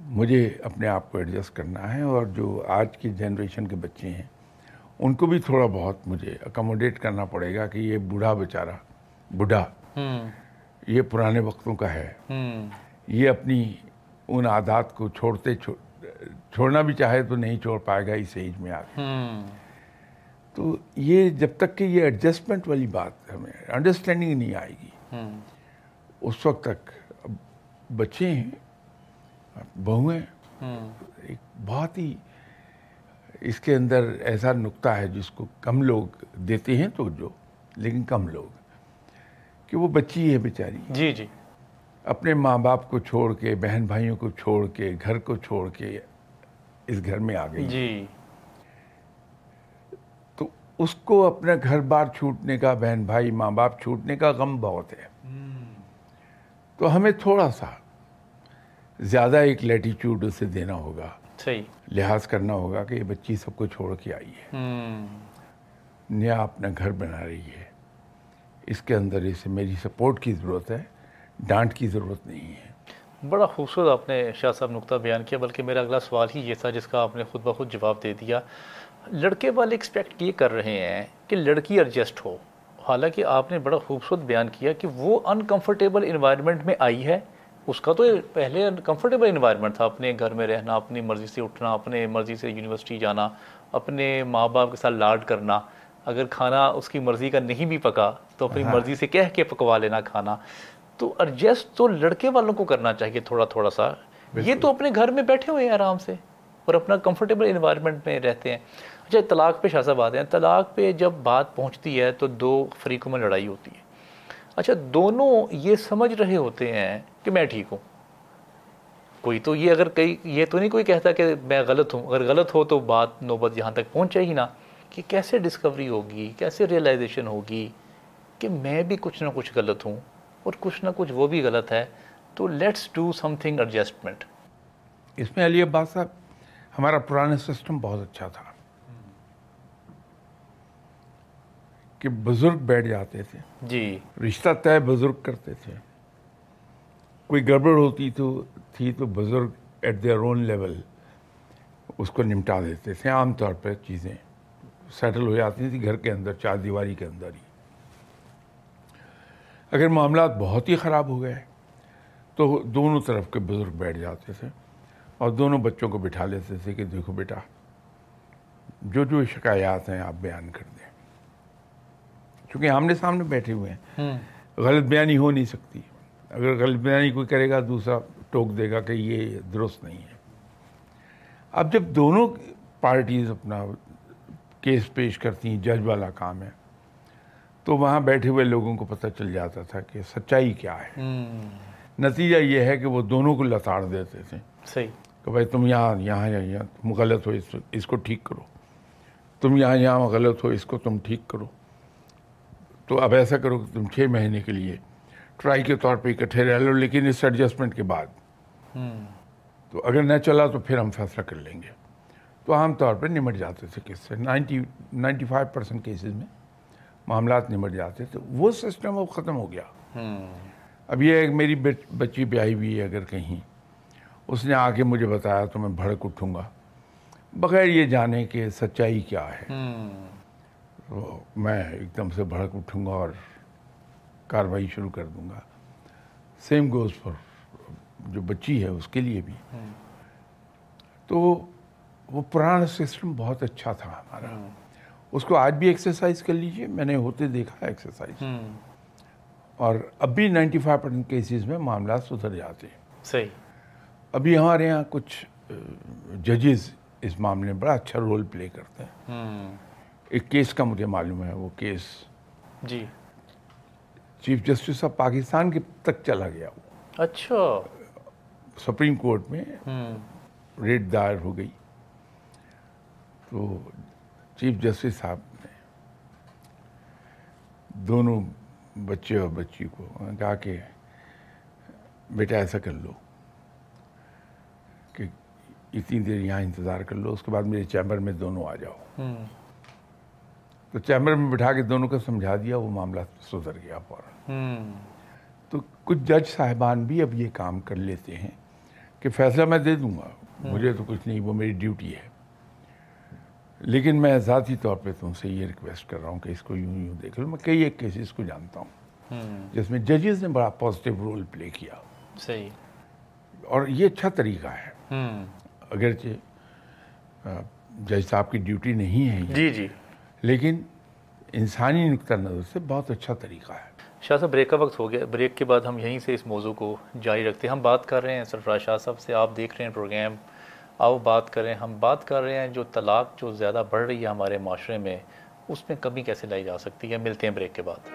مجھے اپنے آپ کو ایڈجسٹ کرنا ہے اور جو آج کی جنریشن کے بچے ہیں ان کو بھی تھوڑا بہت مجھے اکموڈیٹ کرنا پڑے گا کہ یہ بوڑھا بیچارہ بوڑھا یہ پرانے وقتوں کا ہے۔ یہ اپنی ان عادات کو چھوڑتے چھو- چھوڑنا بھی چاہے تو نہیں چھوڑ پائے گا اس ایج میں آگے۔ ہوں۔ تو یہ جب تک کہ یہ ایڈجسٹمنٹ والی بات ہمیں انڈرسٹینڈنگ نہیں آئے گی اس وقت تک بچے ہیں۔ بہو ہیں ایک بہت ہی اس کے اندر ایسا نقطہ ہے جس کو کم لوگ دیتے ہیں تو جو لیکن کم لوگ کہ وہ بچی ہے بیچاری۔ جی جی۔ اپنے ماں باپ کو چھوڑ کے بہن بھائیوں کو چھوڑ کے گھر کو چھوڑ کے اس گھر میں آ گئی۔ جی۔ تو اس کو اپنا گھر بار چھوٹنے کا بہن بھائی ماں باپ چھوٹنے کا غم بہت ہے۔ تو ہمیں تھوڑا سا زیادہ ایک لیٹیچیوڈ اسے دینا ہوگا۔ صحیح۔ لحاظ کرنا ہوگا کہ یہ بچی سب کو چھوڑ کے آئی ہے۔ نیا اپنا گھر بنا رہی ہے۔ اس کے اندر اسے میری سپورٹ کی ضرورت ہے۔ ڈانٹ کی ضرورت نہیں ہے۔ بڑا خوبصورت آپ نے شاہ صاحب نقطہ بیان کیا بلکہ میرا اگلا سوال ہی یہ تھا جس کا آپ نے خود بخود جواب دے دیا۔ لڑکے والے ایکسپیکٹ یہ کر رہے ہیں کہ لڑکی ایڈجسٹ ہو۔ حالانکہ آپ نے بڑا خوبصورت بیان کیا کہ وہ انکمفرٹیبل انوائرمنٹ میں آئی ہے۔ اس کا تو پہلے کمفرٹیبل انوائرمنٹ تھا اپنے گھر میں رہنا اپنی مرضی سے اٹھنا اپنے مرضی سے یونیورسٹی جانا اپنے ماں باپ کے ساتھ لاڈ کرنا۔ اگر کھانا اس کی مرضی کا نہیں بھی پکا تو اپنی مرضی سے کہہ کے پکوا لینا کھانا۔ تو ایڈجسٹ تو لڑکے والوں کو کرنا چاہیے تھوڑا تھوڑا سا۔ یہ تو اپنے گھر میں بیٹھے ہوئے ہیں آرام سے اور اپنا کمفرٹیبل انوائرمنٹ میں رہتے ہیں۔ اچھا طلاق پہ شاہ صاحب آتے ہیں۔ طلاق پہ جب بات پہنچتی ہے تو دو فریقوں میں لڑائی ہوتی ہے۔ اچھا دونوں یہ سمجھ رہے ہوتے ہیں کہ میں ٹھیک ہوں۔ کوئی تو یہ اگر کئی، یہ تو نہیں کوئی کہتا کہ میں غلط ہوں۔ اگر غلط ہو تو بات نوبت یہاں تک پہنچے ہی نہ کہ کیسے ڈسکوری ہوگی؟ کیسے ریئلائزیشن ہوگی؟ کہ میں بھی کچھ نہ کچھ غلط ہوں اور کچھ نہ کچھ وہ بھی غلط ہے۔ تو let's do some thing adjustment اس میں علی عباس صاحب، ہمارا پرانا سسٹم بہت اچھا تھا۔ کہ بزرگ بیٹھ جاتے تھے۔ جی۔ رشتہ طے بزرگ کرتے تھے۔ کوئی گڑبڑ ہوتی تو تھی تو بزرگ ایٹ دیئر اون لیول اس کو نمٹا دیتے تھے۔ عام طور پہ چیزیں سیٹل ہو جاتی تھیں گھر کے اندر چار دیواری کے اندر ہی۔ اگر معاملات بہت ہی خراب ہو گئے تو دونوں طرف کے بزرگ بیٹھ جاتے تھے اور دونوں بچوں کو بٹھا لیتے تھے کہ دیکھو بیٹا جو جو شکایات ہیں آپ بیان کر دیں۔ چونکہ آمنے سامنے بیٹھے ہوئے ہیں۔ غلط بیانی ہو نہیں سکتی۔ اگر غلط بیانی کوئی کرے گا دوسرا ٹوک دے گا کہ یہ درست نہیں ہے۔ اب جب دونوں پارٹیز اپنا کیس پیش کرتی ہیں جج والا کام ہے تو وہاں بیٹھے ہوئے لوگوں کو پتہ چل جاتا تھا کہ سچائی کیا ہے۔ نتیجہ یہ ہے کہ وہ دونوں کو لتاڑ دیتے تھے۔ صحیح۔ کہ بھائی تم یہاں یہاں یہاں تم غلط ہو اس کو ٹھیک کرو۔ تم یہاں یہاں غلط ہو اس کو تم ٹھیک کرو۔ تو اب ایسا کرو کہ تم چھ مہینے کے لیے ٹرائی کے طور پہ اکٹھے رہ لو لیکن اس ایڈجسٹمنٹ کے بعد۔ تو اگر نہ چلا تو پھر ہم فیصلہ کر لیں گے۔ تو عام طور پہ نمٹ جاتے تھے کس سے ninety ninety five percent cases میں معاملات نمٹ جاتے تھے۔ وہ سسٹم اب ختم ہو گیا۔ اب یہ ایک میری بچی بیائی ہوئی ہے اگر کہیں۔ اس نے آ کے مجھے بتایا تو میں بھڑک اٹھوں گا۔ بغیر یہ جانے کہ سچائی کیا ہے۔ میں ایک دم سے بھڑک اٹھوں گا اور کاروائی شروع کر دوں گا۔ سیم گوز پر جو بچی ہے اس کے لیے بھی۔ تو وہ پرانا سسٹم بہت اچھا تھا ہمارا۔ اس کو آج بھی ایکسرسائز کر لیجیے۔ میں نے ہوتے دیکھا ایکسرسائز اور اب بھی نائنٹی فائیو پرسینٹ کیسز میں معاملات سدھر جاتے ہیں۔ صحیح۔ ابھی ہمارے یہاں کچھ ججز اس معاملے میں بڑا اچھا رول پلے کرتے ہیں۔ ایک کیس کا مجھے معلوم ہے وہ کیس۔ جی۔ چیف جسٹس آف پاکستان کے تک چلا گیا۔ وہ اچھا۔ سپریم کورٹ میں ریٹ دائر ہو گئی۔ تو چیف جسٹس صاحب نے دونوں بچے اور بچی کو کہا کہ بیٹا ایسا کر لو کہ اتنی دیر یہاں انتظار کر لو اس کے بعد میرے چیمبر میں دونوں آ جاؤ۔ تو چیمبر میں بٹھا کے دونوں کو سمجھا دیا وہ معاملہ سدھر گیا فوراً۔ تو کچھ جج صاحبان بھی اب یہ کام کر لیتے ہیں کہ فیصلہ میں دے دوں گا۔ مجھے تو کچھ نہیں وہ میری ڈیوٹی ہے۔ لیکن میں ذاتی طور پہ تم سے یہ ریکویسٹ کر رہا ہوں کہ اس کو یوں یوں دیکھ لو۔ میں کئی ایک کیسز کو جانتا ہوں۔ جس میں ججز نے بڑا پازیٹیو رول پلے کیا۔ صحیح۔ اور یہ اچھا طریقہ ہے۔ اگرچہ جج صاحب کی ڈیوٹی نہیں ہے جی جی۔ لیکن انسانی نقطہ نظر سے بہت اچھا طریقہ ہے۔ شاہ صاحب بریک کا وقت ہو گیا بریک کے بعد ہم یہیں سے اس موضوع کو جاری رکھتے ہیں۔ ہم بات کر رہے ہیں، سرفراز شاہ صاحب سے آپ دیکھ رہے ہیں پروگرام آؤ بات کریں، ہم بات کر رہے ہیں جو طلاق جو زیادہ بڑھ رہی ہے ہمارے معاشرے میں، اس میں کمی کیسے لائی جا سکتی ہے؟ ملتے ہیں بریک کے بعد۔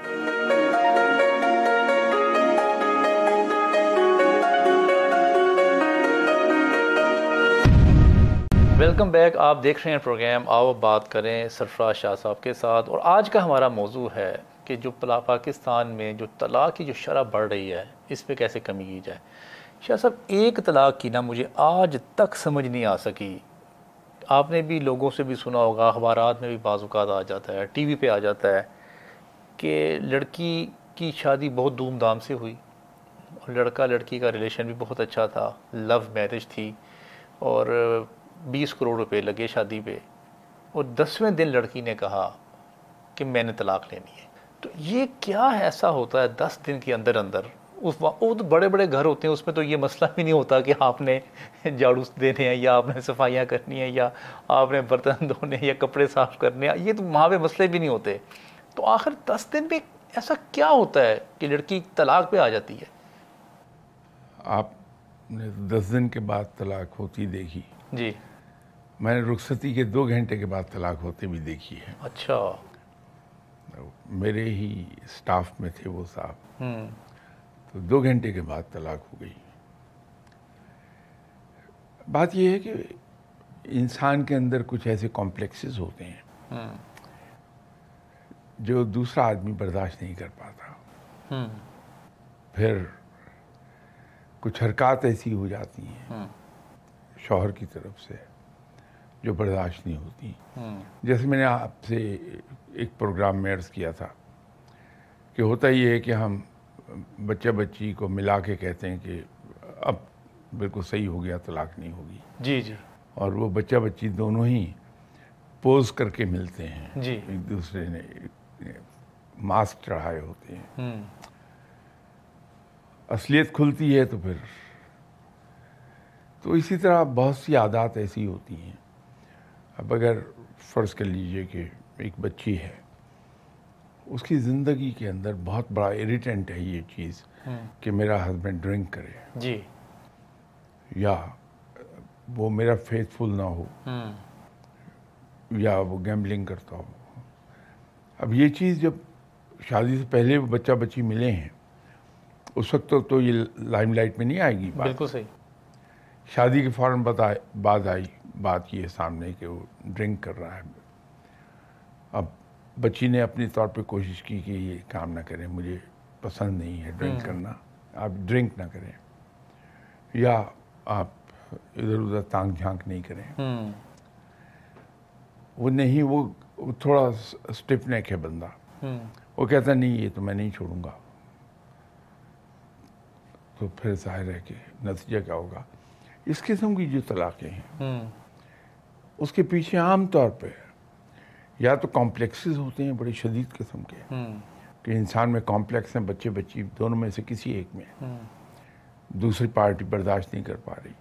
ویلکم بیک آپ دیکھ رہے ہیں پروگرام آؤ بات کریں سرفراز شاہ صاحب کے ساتھ. اور آج کا ہمارا موضوع ہے کہ جو پاکستان میں جو طلاق کی جو شرح بڑھ رہی ہے، اس پہ کیسے کمی کی جائے؟ شاہ صاحب، ایک طلاق کی نا مجھے آج تک سمجھ نہیں آ سکی. آپ نے بھی لوگوں سے بھی سنا ہوگا، اخبارات میں بھی بعض اوقات آ جاتا ہے، ٹی وی پہ آ جاتا ہے کہ لڑکی کی شادی بہت دھوم دھام سے ہوئی. اور لڑکا لڑکی کا ریلیشن بھی بہت اچھا تھا. لو میرج تھی. اور بیس کروڑ روپے لگے شادی پہ۔ اور دسویں دن لڑکی نے کہا کہ میں نے طلاق لینی ہے۔ تو یہ کیا ایسا ہوتا ہے دس دن کے اندر اندر؟ اس وہ تو بڑے بڑے گھر ہوتے ہیں اس میں تو یہ مسئلہ بھی نہیں ہوتا کہ آپ نے جھاڑو دینے ہیں یا آپ نے صفائیاں کرنی ہیں یا آپ نے برتن دھونے یا کپڑے صاف کرنے ہیں یہ تو وہاں پہ مسئلے بھی نہیں ہوتے۔ تو آخر دس دن پہ ایسا کیا ہوتا ہے کہ لڑکی طلاق پہ آ جاتی ہے؟ آپ نے دس دن کے بعد طلاق ہوتی دیکھی۔ جی۔ میں نے رخصتی کے دو گھنٹے کے بعد طلاق ہوتے بھی دیکھی ہے۔ اچھا۔ میرے ہی سٹاف میں تھے وہ صاحب۔ تو دو گھنٹے کے بعد طلاق ہو گئی۔ بات یہ ہے کہ انسان کے اندر کچھ ایسے کمپلیکسز ہوتے ہیں۔ جو دوسرا آدمی برداشت نہیں کر پاتا۔ پھر کچھ حرکات ایسی ہو جاتی ہیں۔ شوہر کی طرف سے۔ جو برداشت نہیں ہوتی جیسے میں نے آپ سے ایک پروگرام میں عرض کیا تھا کہ ہوتا یہ ہے کہ ہم بچہ بچی کو ملا کے کہتے ہیں کہ اب بالکل صحیح ہو گیا طلاق نہیں ہوگی۔ جی جی۔ اور وہ بچہ بچی دونوں ہی پوز کر کے ملتے ہیں۔ جی۔ ایک دوسرے نے ماسک چڑھائے ہوتے ہیں۔ اصلیت کھلتی ہے تو پھر تو اسی طرح بہت سی عادات ایسی ہوتی ہیں۔ اب اگر فرض کر لیجیے کہ ایک بچی ہے اس کی زندگی کے اندر بہت بڑا اریٹنٹ ہے یہ چیز کہ میرا ہسبینڈ ڈرنک کرے۔ جی۔ یا وہ میرا فیتھفل نہ ہو۔ یا وہ گیمبلنگ کرتا ہو۔ اب یہ چیز جب شادی سے پہلے وہ بچہ بچی ملے ہیں اس وقت تو تو یہ لائم لائٹ میں نہیں آئے گی بات۔ بالکل صحیح۔ شادی کے فوراً بعد آئی۔ بات یہ سامنے کہ وہ ڈرنک کر رہا ہے۔ اب بچی نے اپنی طور پہ کوشش کی کہ یہ کام نہ کریں مجھے پسند نہیں ہے ڈرنک کرنا آپ ڈرنک نہ کریں۔ یا آپ ادھر ادھر تانگ جھانک نہیں کریں۔ وہ نہیں وہ تھوڑا اسٹپ نیک ہے بندہ۔ وہ کہتا نہیں یہ تو میں نہیں چھوڑوں گا۔ تو پھر ظاہر ہے کہ نتیجہ کیا ہوگا؟ اس قسم کی جو طلاقیں ہیں۔ اس کے پیچھے عام طور پہ یا تو کمپلیکسز ہوتے ہیں بڑی شدید قسم کے کہ انسان میں کمپلیکس ہیں بچے بچی دونوں میں سے کسی ایک میں دوسری پارٹی برداشت نہیں کر پا رہی۔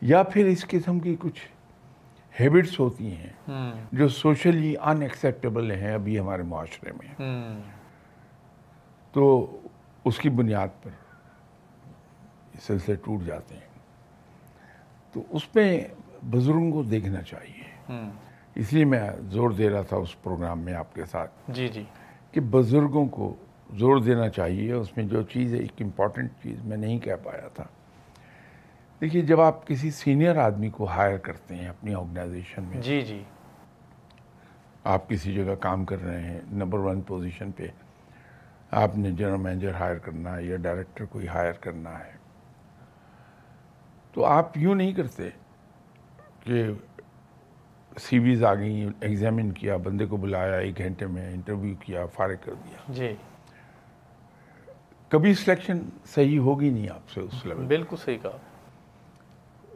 یا پھر اس قسم کی کچھ ہیبٹس ہوتی ہیں جو سوشلی ان ایکسیپٹیبل ہیں ابھی ہمارے معاشرے میں۔ تو اس کی بنیاد پر سلسلے ٹوٹ جاتے ہیں۔ تو اس میں بزرگوں کو دیکھنا چاہیے۔ اس لیے میں زور دے رہا تھا اس پروگرام میں آپ کے ساتھ۔ جی جی۔ کہ بزرگوں کو زور دینا چاہیے اس میں جو چیز ہے ایک امپورٹنٹ چیز میں نہیں کہہ پایا تھا۔ دیکھیے جب آپ کسی سینئر آدمی کو ہائر کرتے ہیں اپنی آرگنائزیشن میں جی جی۔ آپ کسی جگہ کام کر رہے ہیں نمبر ون پوزیشن پہ آپ نے جنرل مینیجر ہائر کرنا ہے یا ڈائریکٹر کوئی ہائر کرنا ہے تو آپ یوں نہیں کرتے۔ کہ سی ویز آ گئیں ایگزامن کیا بندے کو بلایا ایک گھنٹے میں انٹرویو کیا فارغ کر دیا۔ جی۔ کبھی سلیکشن صحیح ہوگی نہیں آپ سے اس لیول بالکل صحیح کہا۔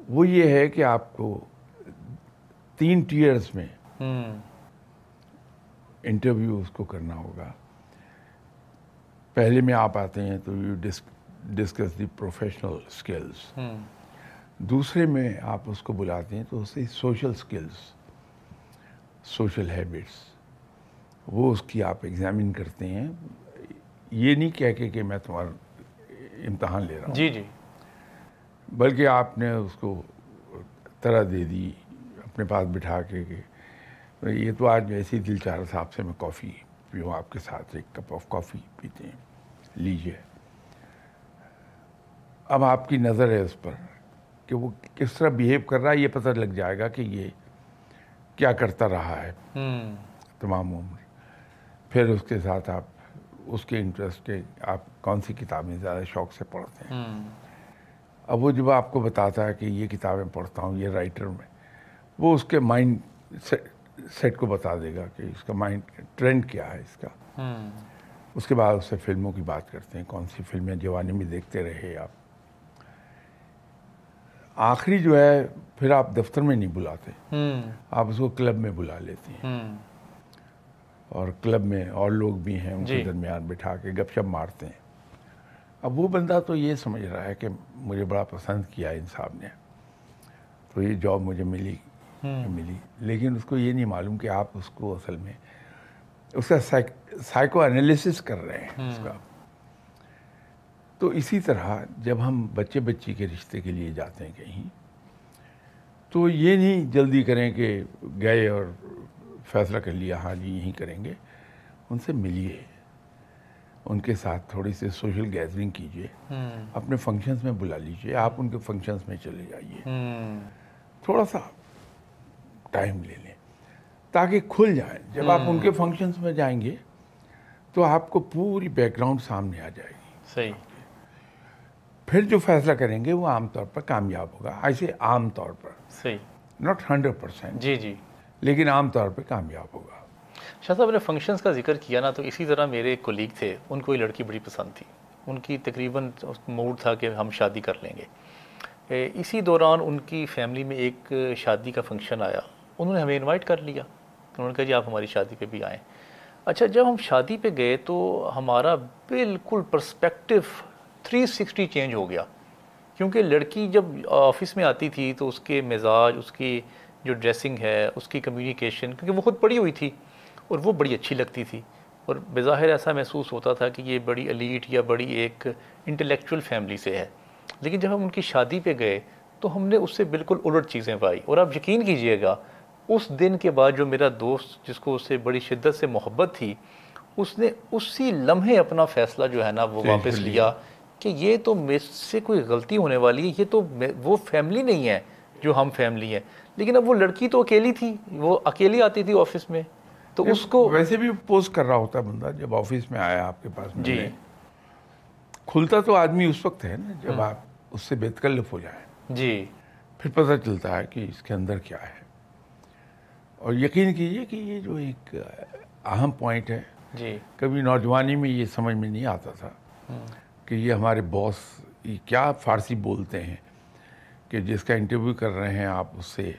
وہ یہ ہے کہ آپ کو تین ٹیئرز میں انٹرویو اس کو کرنا ہوگا۔ پہلے میں آپ آتے ہیں تو you discuss the professional skills دوسرے میں آپ اس کو بلاتے ہیں تو اس سے سوشل اسکلس سوشل ہیبٹس وہ اس کی آپ ایگزامن کرتے ہیں۔ یہ نہیں کہہ کے کہ میں تمہارا امتحان لے رہا ہوں۔ جی جی۔ بلکہ آپ نے اس کو طرح دے دی اپنے پاس بٹھا کے کہ یہ تو آج ایسے ہی دل چاہ رہا تھا آپ سے میں کافی پیوں آپ کے ساتھ ایک کپ آف کافی پیتے ہیں۔ لیجیے اب آپ کی نظر ہے اس پر۔ کہ وہ کس طرح بیہیو کر رہا ہے یہ پتہ لگ جائے گا کہ یہ کیا کرتا رہا ہے۔ تمام عمر۔ پھر اس کے ساتھ آپ اس کے انٹرسٹ کے آپ کون سی کتابیں زیادہ شوق سے پڑھتے ہیں؟ اب وہ جب آپ کو بتاتا ہے کہ یہ کتابیں پڑھتا ہوں یہ رائٹر میں وہ اس کے مائنڈ سیٹ کو بتا دے گا کہ اس کا مائنڈ ٹرینڈ کیا ہے اس کا۔ اس کے بعد اس سے فلموں کی بات کرتے ہیں کون سی فلمیں جوانی میں دیکھتے رہے آپ؟ آخری جو ہے پھر آپ دفتر میں نہیں بلاتے۔ آپ اس کو کلب میں بلا لیتے ہیں۔ اور کلب میں اور لوگ بھی ہیں ان کے جی۔ درمیان بٹھا کے گپ شپ مارتے ہیں۔ اب وہ بندہ تو یہ سمجھ رہا ہے کہ مجھے بڑا پسند کیا ان صاحب نے۔ تو یہ جاب مجھے ملی۔ ملی۔ لیکن اس کو یہ نہیں معلوم کہ آپ اس کو اصل میں اس کا سائیکو انالیسس کر رہے ہیں اس کا۔ تو اسی طرح جب ہم بچے بچی کے رشتے کے لیے جاتے ہیں کہیں تو یہ نہیں جلدی کریں کہ گئے اور فیصلہ کر لیا ہاں جی یہیں کریں گے ان سے ملیے ان کے ساتھ تھوڑی سی سوشل گیدرنگ کیجیے اپنے فنکشنز میں بلا لیجیے آپ ان کے فنکشنز میں چلے جائیے۔ تھوڑا سا ٹائم لے لیں تاکہ کھل جائیں جب آپ ان کے فنکشنز میں جائیں گے تو آپ کو پوری بیک گراؤنڈ سامنے آ جائے گی۔ صحیح۔ پھر جو فیصلہ کریں گے وہ عام طور پر کامیاب ہوگا۔ ایسے عام طور پر۔ صحیح۔ ناٹ ہنڈریڈ پرسینٹ جی جی۔ لیکن عام طور پہ کامیاب ہوگا۔ شاہ صاحب نے فنکشنز کا ذکر کیا نا تو اسی طرح میرے ایک کولیگ تھے ان کو یہ لڑکی بڑی پسند تھی۔ ان کی تقریباً موڈ تھا کہ ہم شادی کر لیں گے۔ اسی دوران ان کی فیملی میں ایک شادی کا فنکشن آیا۔ انہوں نے ہمیں انوائٹ کر لیا۔ انہوں نے کہا جی آپ ہماری شادی پہ بھی آئیں۔ اچھا جب ہم شادی پہ گئے تو ہمارا بالکل پرسپیکٹو 360 چینج ہو گیا۔ کیونکہ لڑکی جب آفس میں آتی تھی تو اس کے مزاج اس کی جو ڈریسنگ ہے اس کی کمیونیکیشن کیونکہ وہ خود پڑھی ہوئی تھی اور وہ بڑی اچھی لگتی تھی۔ اور بظاہر ایسا محسوس ہوتا تھا کہ یہ بڑی الیٹ یا بڑی ایک انٹلیکچوئل فیملی سے ہے۔ لیکن جب ہم ان کی شادی پہ گئے تو ہم نے اس سے بالکل الٹ چیزیں پائی۔ اور آپ یقین کیجیے گا اس دن کے بعد جو میرا دوست جس کو اس سے بڑی شدت سے محبت تھی اس نے اسی لمحے اپنا فیصلہ جو ہے نا وہ جی، واپس جی۔ لیا۔ کہ یہ تو مجھ سے کوئی غلطی ہونے والی ہے یہ تو وہ فیملی نہیں ہے جو ہم فیملی ہیں۔ لیکن اب وہ لڑکی تو اکیلی تھی وہ اکیلی آتی تھی آفس میں۔ تو اس کو ویسے بھی پوز کر رہا ہوتا ہے بندہ جب آفس میں آیا آپ کے پاس جی۔ کھلتا تو آدمی اس وقت ہے نا جب آپ اس سے بے تکلف ہو جائیں۔ جی۔ پھر پتہ چلتا ہے کہ اس کے اندر کیا ہے۔ اور یقین کیجیے کہ یہ جو ایک اہم پوائنٹ ہے۔ جی۔ کبھی نوجوانی میں یہ سمجھ میں نہیں آتا تھا۔ کہ یہ ہمارے باس یہ کیا فارسی بولتے ہیں کہ جس کا انٹرویو کر رہے ہیں آپ اس سے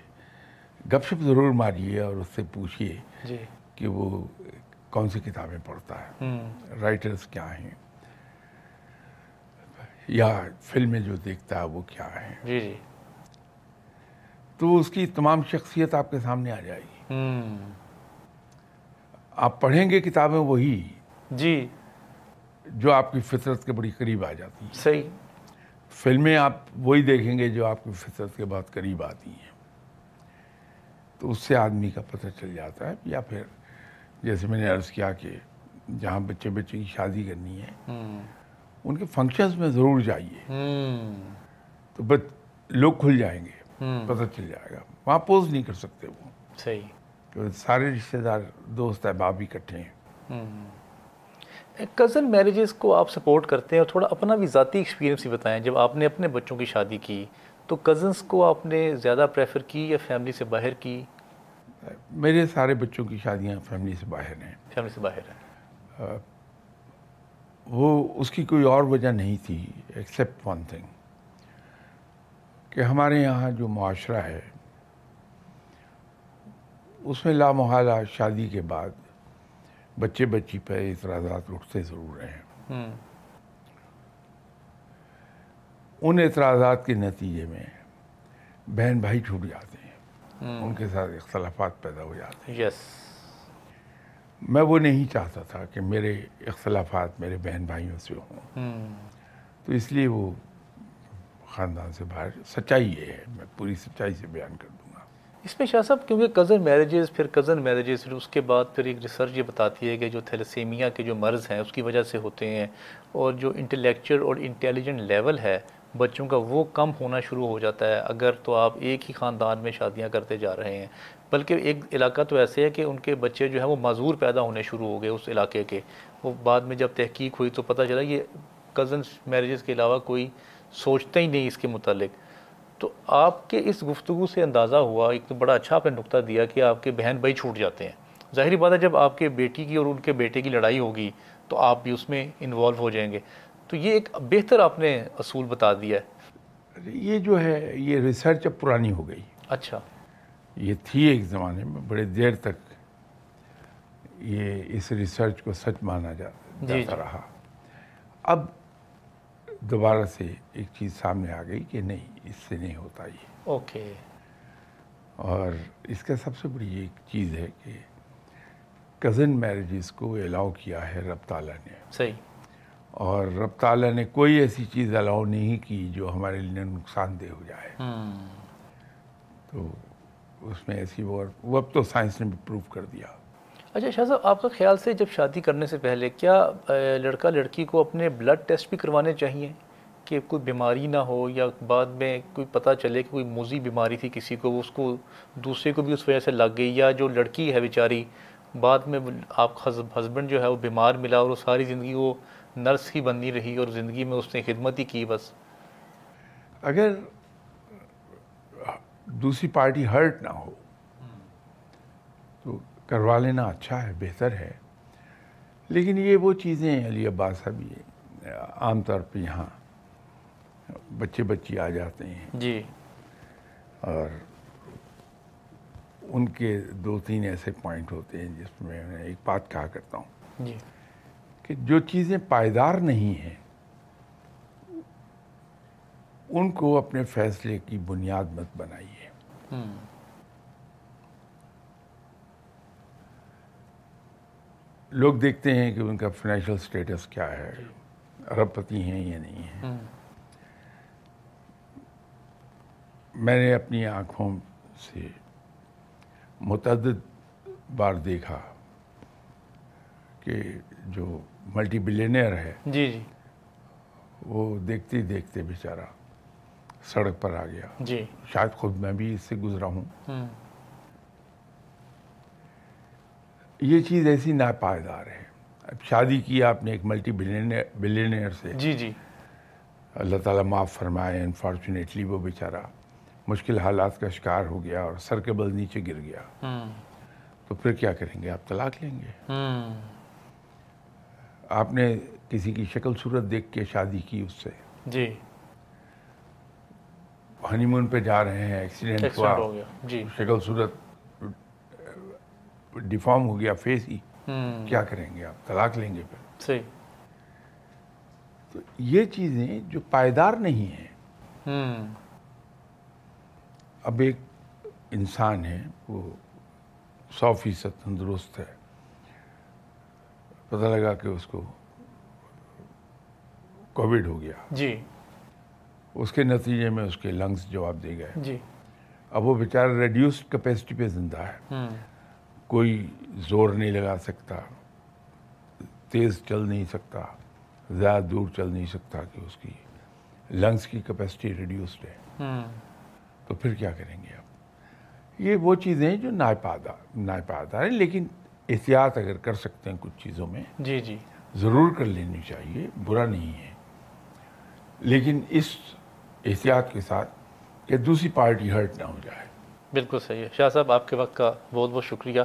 گپ شپ ضرور ماریے اور اس سے پوچھیے جی۔ کہ وہ کون سی کتابیں پڑھتا ہے۔ رائٹرز کیا ہیں؟ یا فلمیں جو دیکھتا ہے وہ کیا ہیں؟ جی جی۔ تو اس کی تمام شخصیت آپ کے سامنے آ جائے گی۔ آپ پڑھیں گے کتابیں وہی۔ جی۔ جو آپ کی فطرت کے بڑی قریب آ جاتی ہیں۔ صحیح۔ فلمیں آپ وہی دیکھیں گے جو آپ کی فطرت کے بہت قریب آتی ہیں۔ تو اس سے آدمی کا پتہ چل جاتا ہے یا پھر جیسے میں نے عرض کیا کہ جہاں بچے بچے کی شادی کرنی ہے ان کے فنکشنز میں ضرور جائیے۔ تو بس لوگ کھل جائیں گے۔ پتہ چل جائے گا۔ وہاں پوز نہیں کر سکتے وہ۔ صحیح۔ سارے رشتہ دار دوست احباب اکٹھے ہیں۔ کزن میرجز کو آپ سپورٹ کرتے ہیں اور تھوڑا اپنا بھی ذاتی ایکسپیرینس ہی بتائیں۔ جب آپ نے اپنے بچوں کی شادی کی تو کزنس کو آپ نے زیادہ پریفر کی یا فیملی سے باہر کی؟ میرے سارے بچوں کی شادیاں فیملی سے باہر ہیں۔ فیملی سے باہر ہیں۔ وہ اس کی کوئی اور وجہ نہیں تھی ایکسیپٹ ون تھنگ کہ ہمارے یہاں جو معاشرہ ہے اس میں لامحالہ شادی کے بعد بچے بچی پہ اعتراضات اٹھتے ضرور ہیں۔ ان اعتراضات کے نتیجے میں بہن بھائی چھوٹ جاتے ہیں۔ ان کے ساتھ اختلافات پیدا ہو جاتے ہیں۔ یس۔ میں وہ نہیں چاہتا تھا کہ میرے اختلافات میرے بہن بھائیوں سے ہوں۔ تو اس لیے وہ خاندان سے باہر سچائی یہ ہے میں پوری سچائی سے بیان کر دوں گا اس میں شاہ صاحب، کیونکہ کزن میرجز پھر کزن میرجز پھر اس کے بعد پھر ایک ریسرچ یہ بتاتی ہے کہ جو تھیلسیمیا کے جو مرض ہیں، اس کی وجہ سے ہوتے ہیں اور جو انٹلیکچر اور انٹیلیجنٹ لیول ہے بچوں کا، وہ کم ہونا شروع ہو جاتا ہے۔ اگر تو آپ ایک ہی خاندان میں شادیاں کرتے جا رہے ہیں، بلکہ ایک علاقہ تو ایسے ہے کہ ان کے بچے جو ہیں وہ معذور پیدا ہونے شروع ہو گئے اس علاقے کے۔ وہ بعد میں جب تحقیق ہوئی تو پتہ چلا یہ کزن میرجز کے علاوہ کوئی سوچتا ہی نہیں اس کے متعلق۔ تو آپ کے اس گفتگو سے اندازہ ہوا ایک تو بڑا اچھا آپ نے نقطہ دیا کہ آپ کے بہن بھائی چھوٹ جاتے ہیں۔ ظاہری بات ہے جب آپ کے بیٹی کی اور ان کے بیٹے کی لڑائی ہوگی تو آپ بھی اس میں انوالو ہو جائیں گے۔ تو یہ ایک بہتر آپ نے اصول بتا دیا ہے۔ یہ جو ہے یہ ریسرچ اب پرانی ہو گئی۔ اچھا۔ یہ تھی ایک زمانے میں بڑے دیر تک یہ اس ریسرچ کو سچ مانا جا جی، جاتا جی۔ رہا۔ اب دوبارہ سے ایک چیز سامنے آ گئی کہ نہیں اس سے نہیں ہوتا یہ۔ اوکے۔ اور اس کا سب سے بڑی ایک چیز ہے کہ کزن میرجز کو الاؤ کیا ہے رب تعالیٰ نے۔ صحیح۔ اور رب تعالیٰ نے کوئی ایسی چیز الاؤ نہیں کی جو ہمارے لیے نقصان دہ ہو جائے۔ تو اس میں ایسی وہ وہ اب تو سائنس نے بھی پروف کر دیا۔ اچھا شاہ صاحب، آپ کا خیال سے جب شادی کرنے سے پہلے کیا لڑکا لڑکی کو اپنے بلڈ ٹیسٹ بھی کروانے چاہیے؟ کہ کوئی بیماری نہ ہو یا بعد میں کوئی پتہ چلے کہ کوئی موزی بیماری تھی کسی کو اس کو دوسرے کو بھی اس وجہ سے لگ گئی یا جو لڑکی ہے بیچاری، بعد میں آپ ہسبینڈ جو ہے وہ بیمار ملا اور وہ ساری زندگی وہ نرس ہی بنی رہی اور زندگی میں اس نے خدمت ہی کی بس۔ اگر دوسری پارٹی ہرٹ نہ ہو کروا لینا اچھا ہے بہتر ہے۔ لیکن یہ وہ چیزیں علی عباس صاحب یہ عام طور پہ یہاں بچے بچی آ جاتے ہیں۔ جی۔ اور ان کے دو تین ایسے پوائنٹ ہوتے ہیں جس میں میں ایک بات کہا کرتا ہوں۔ جی۔ کہ جو چیزیں پائیدار نہیں ہیں ان کو اپنے فیصلے کی بنیاد مت بنائیے۔ لوگ دیکھتے ہیں کہ ان کا فائنینشیل سٹیٹس کیا ہے ارب پتی ہیں یا نہیں ہیں۔ میں نے اپنی آنکھوں سے متعدد بار دیکھا کہ جو ملٹی بلینئر ہے جی جی۔ وہ دیکھتے دیکھتے بیچارہ سڑک پر آ گیا۔ جی۔ شاید خود میں بھی اس سے گزرا ہوں۔ یہ چیز ایسی ناپائیدار ہے۔ اب شادی کی آپ نے ایک ملٹی بلینئر سے۔ جی جی۔ اللہ تعالیٰ معاف فرمائے انفارچونیٹلی وہ بیچارہ مشکل حالات کا شکار ہو گیا اور سر کے بل نیچے گر گیا۔ تو پھر کیا کریں گے؟ آپ طلاق لیں گے۔ آپ نے کسی کی شکل صورت دیکھ کے شادی کی اس سے۔ جی۔ ہنی مون پہ جا رہے ہیں ایکسیڈنٹ ہوا۔ جی۔ شکل صورت ڈیفارم ہو گیا فیس ہی کیا کریں گے آپ؟ طلاق لیں گے پھر۔ صحیح۔ تو یہ چیزیں جو پائیدار نہیں ہیں اب ایک انسان ہے وہ سو فیصد تندرست ہے۔ پتہ لگا کہ اس کو کووڈ ہو گیا۔ جی۔ اس کے نتیجے میں اس کے لنگس جواب دے گئے۔ جی۔ اب وہ بیچارہ ریڈیوسڈ کیپیسٹی پہ زندہ ہے۔ کوئی زور نہیں لگا سکتا تیز چل نہیں سکتا زیادہ دور چل نہیں سکتا کہ اس کی لنگس کی کیپیسٹی ریڈیوسڈ ہے۔ تو پھر کیا کریں گے آپ؟ یہ وہ چیزیں ہیں جو ناپادہ ناپادہ ہیں لیکن احتیاط اگر کر سکتے ہیں کچھ چیزوں میں جی جی۔ ضرور کر لینی چاہیے برا نہیں ہے۔ لیکن اس احتیاط کے ساتھ کہ دوسری پارٹی ہرٹ نہ ہو جائے۔ بالکل صحیح ہے۔ شاہ صاحب، آپ کے وقت کا بہت بہت شکریہ۔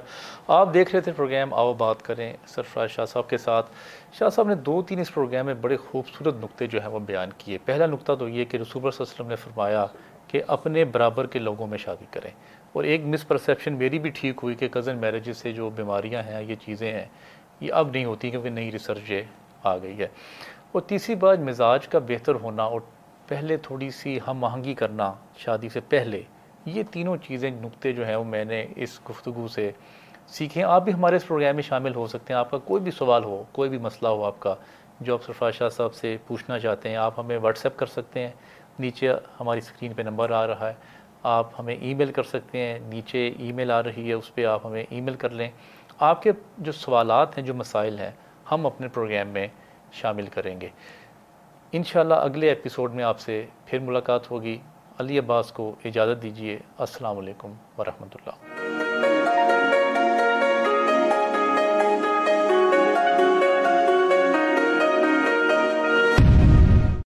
آپ دیکھ رہے تھے پروگرام، آؤ بات کریں سرفراز شاہ صاحب کے ساتھ۔ شاہ صاحب نے دو تین اس پروگرام میں بڑے خوبصورت نقطے جو ہیں وہ بیان کیے۔ پہلا نقطہ تو یہ کہ رسول اللہ علیہ وسلم نے فرمایا کہ اپنے برابر کے لوگوں میں شادی کریں۔ اور ایک مس پرسیپشن میری بھی ٹھیک ہوئی کہ کزن میرجز سے جو بیماریاں ہیں، یہ چیزیں ہیں، یہ اب نہیں ہوتی کیونکہ نئی ریسرچ یہ آ گئی ہے۔ اور تیسری بات، مزاج کا بہتر ہونا اور پہلے تھوڑی سی ہم آہنگی کرنا شادی سے پہلے یہ تینوں چیزیں، نقطے جو ہیں، وہ میں نے اس گفتگو سے سیکھیں آپ بھی ہمارے اس پروگرام میں شامل ہو سکتے ہیں۔ آپ کا کوئی بھی سوال ہو، کوئی بھی مسئلہ ہو آپ کا، جو آپ سرفراز شاہ صاحب سے پوچھنا چاہتے ہیں، آپ ہمیں واٹس ایپ کر سکتے ہیں۔ نیچے ہماری اسکرین پہ نمبر آ رہا ہے۔ آپ ہمیں ای میل کر سکتے ہیں۔ نیچے ای میل آ رہی ہے، اس پہ آپ ہمیں ای میل کر لیں۔ آپ کے جو سوالات ہیں، جو مسائل ہیں، ہم اپنے پروگرام میں شامل کریں گے۔ انشاءاللہ اگلے ایپیسوڈ میں آپ سے پھر ملاقات ہوگی۔ علی عباس کو اجازت دیجیے السلام علیکم ورحمۃ اللہ۔